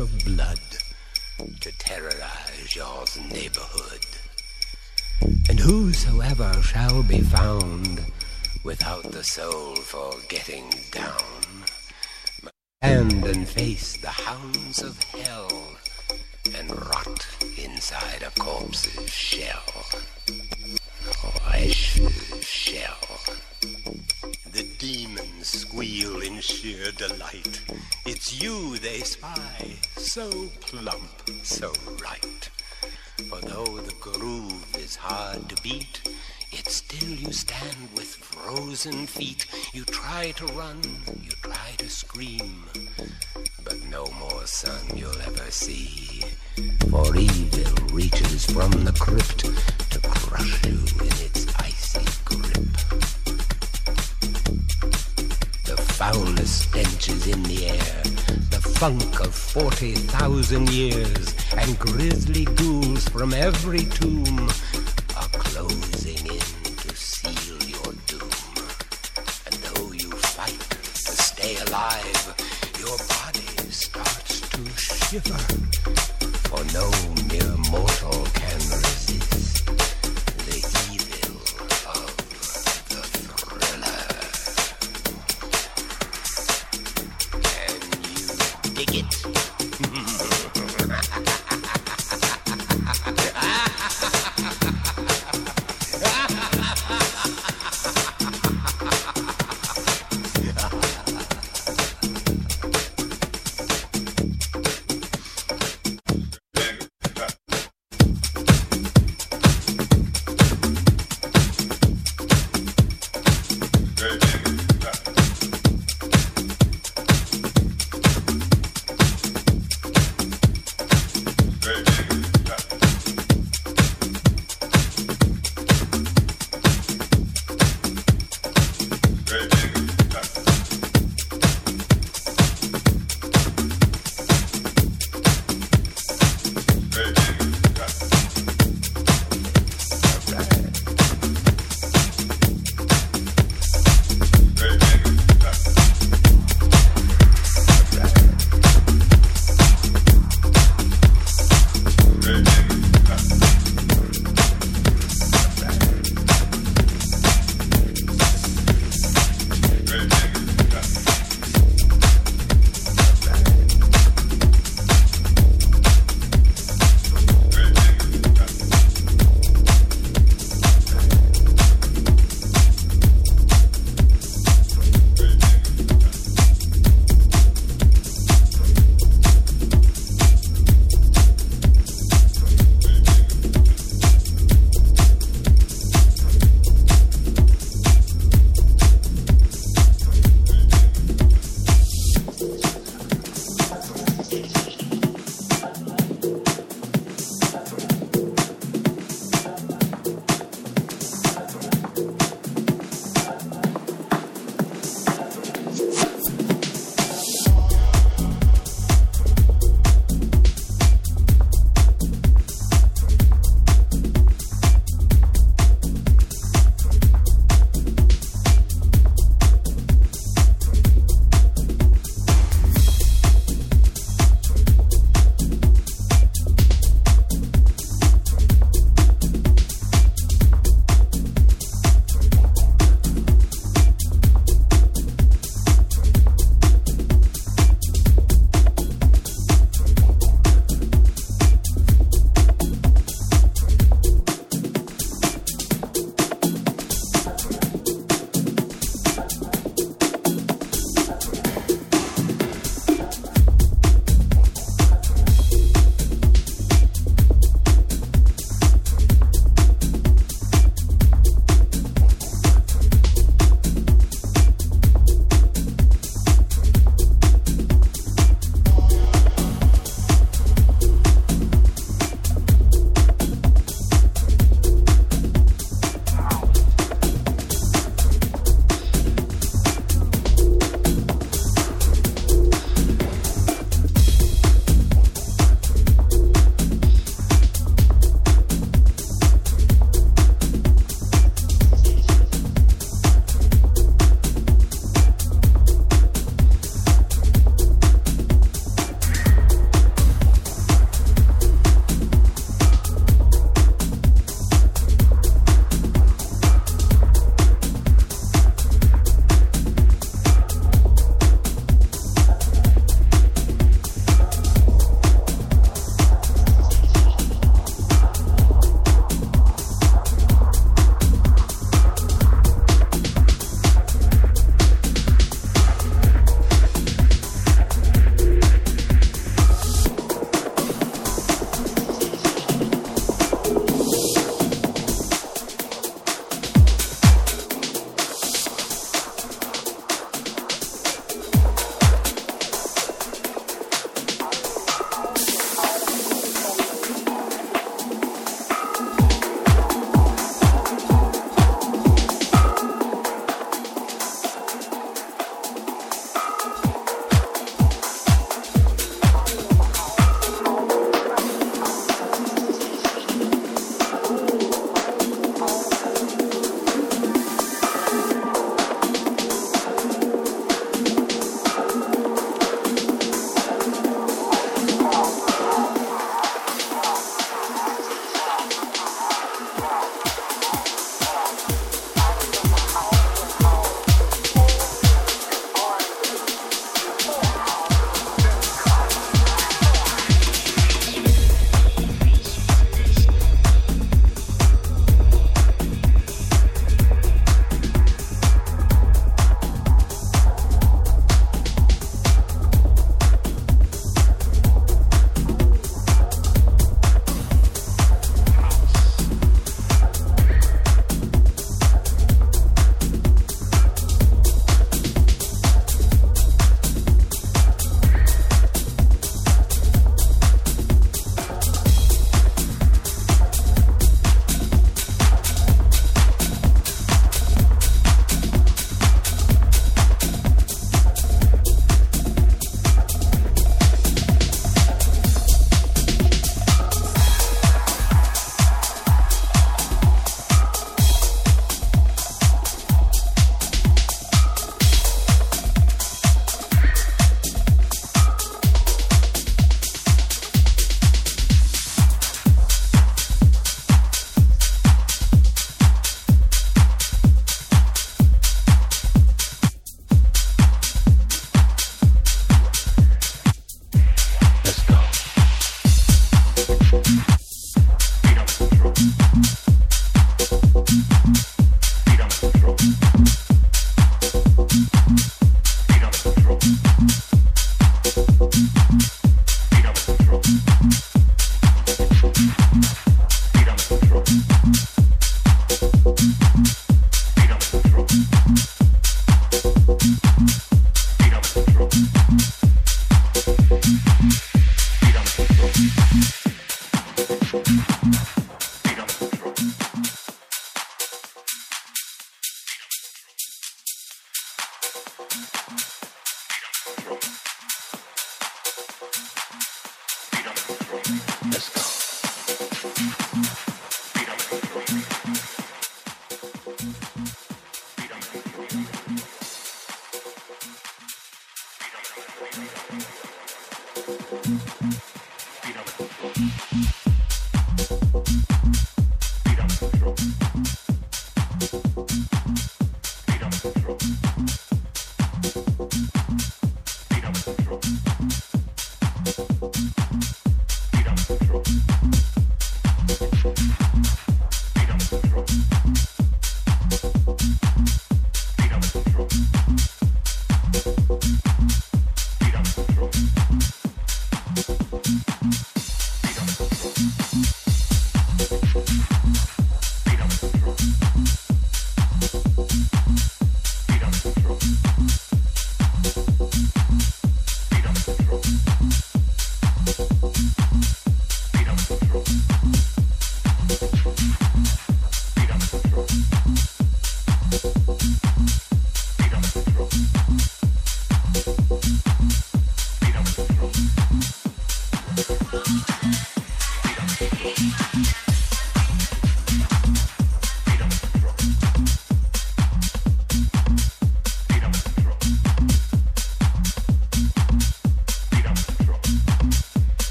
of blood to terrorize your neighborhood. And whosoever shall be found without the soul for getting down, stand and face the hounds of hell and rot inside a corpse's shell. Precious shell. The demons squeal in sheer delight. It's you they spy, so plump, so right. For though the groove is hard to beat, yet still you stand with frozen feet. You try to run, you try to scream, but no more sun you'll ever see. For evil reaches from the crypt funk of 40,000 years, and grisly ghouls from every tomb are closing in to seal your doom. And though you fight to stay alive, your body starts to shiver,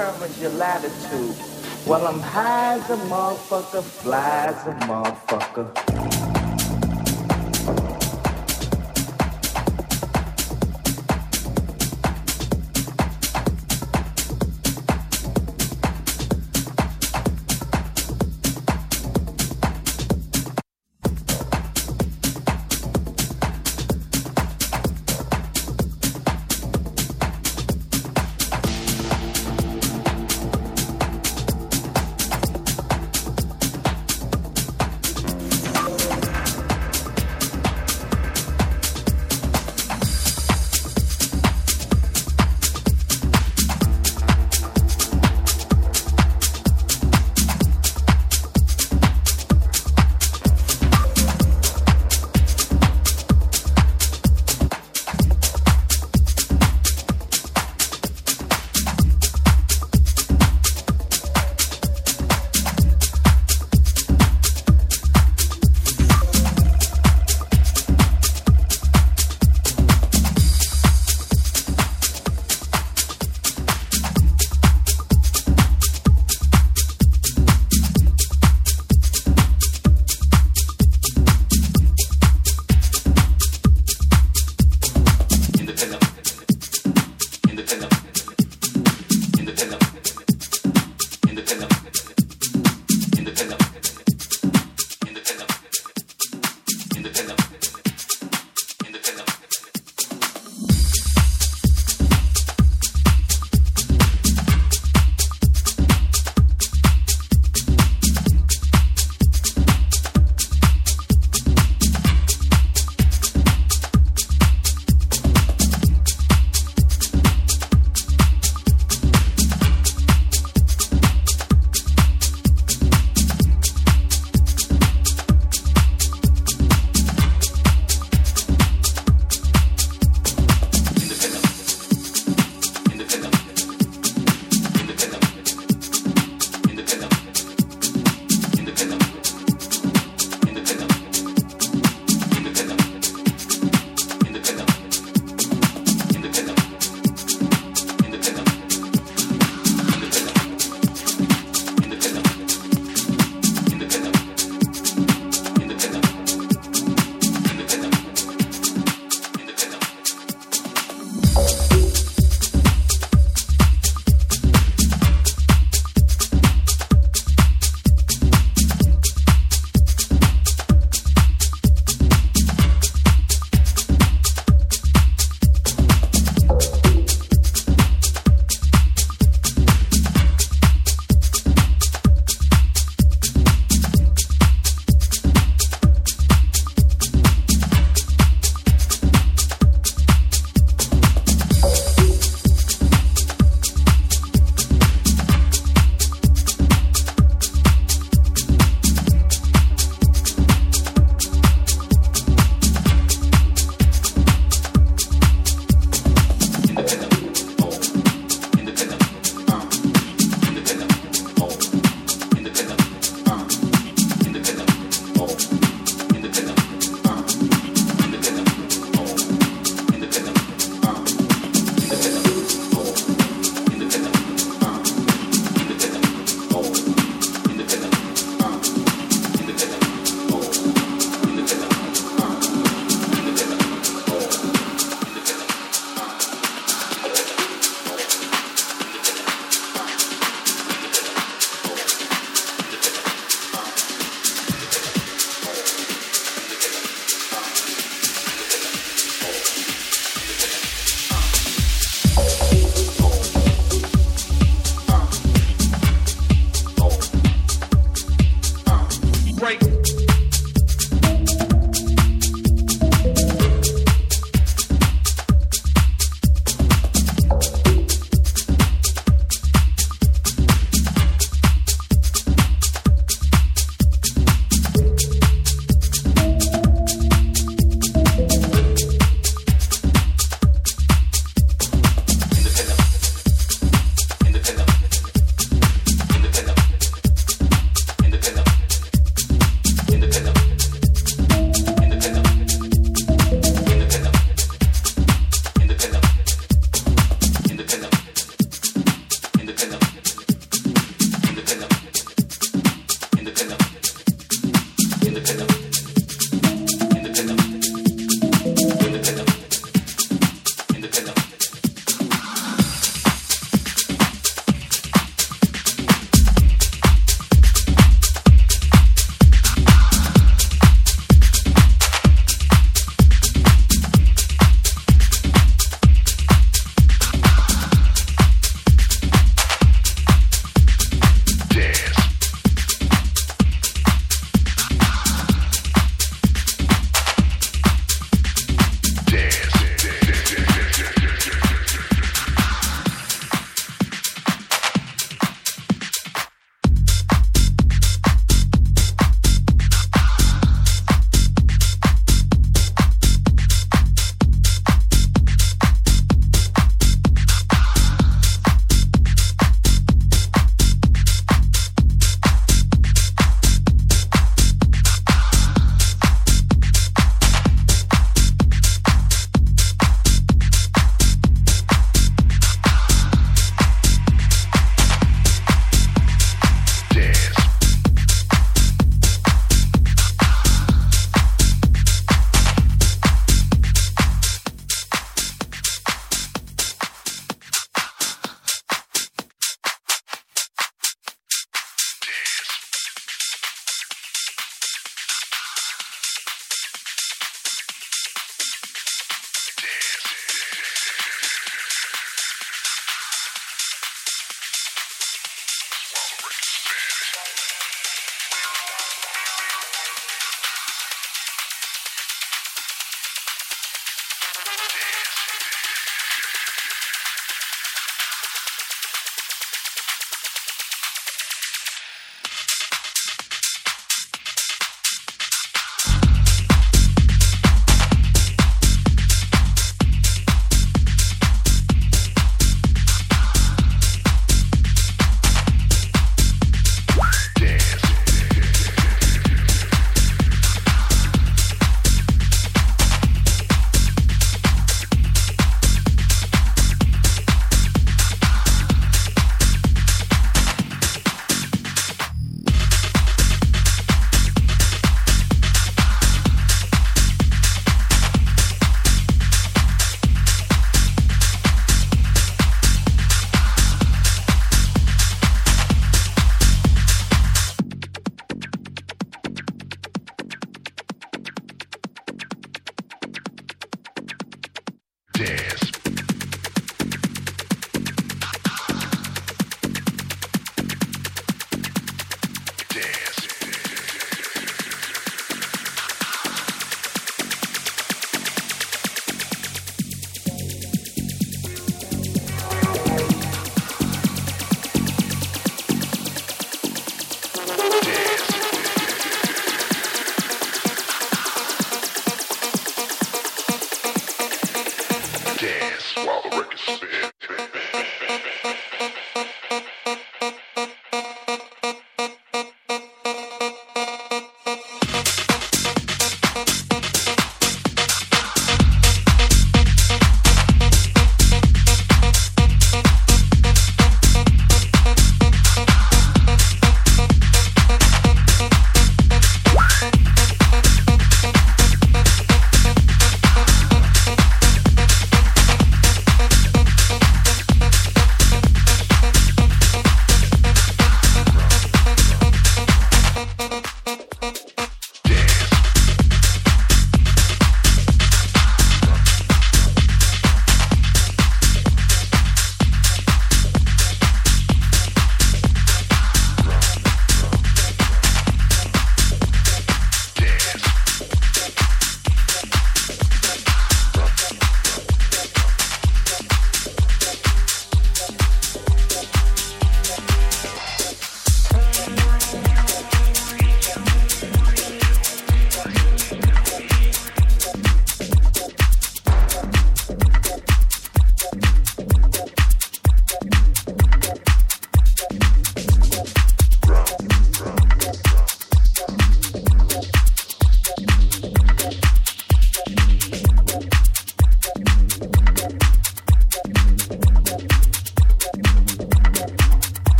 determines your latitude. Well, I'm high as a motherfucker, fly as a motherfucker.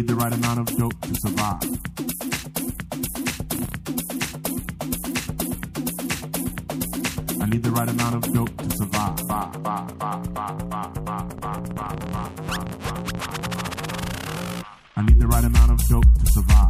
need the right amount of dope to survive. I need the right amount of dope to survive. I need the right amount of dope to survive.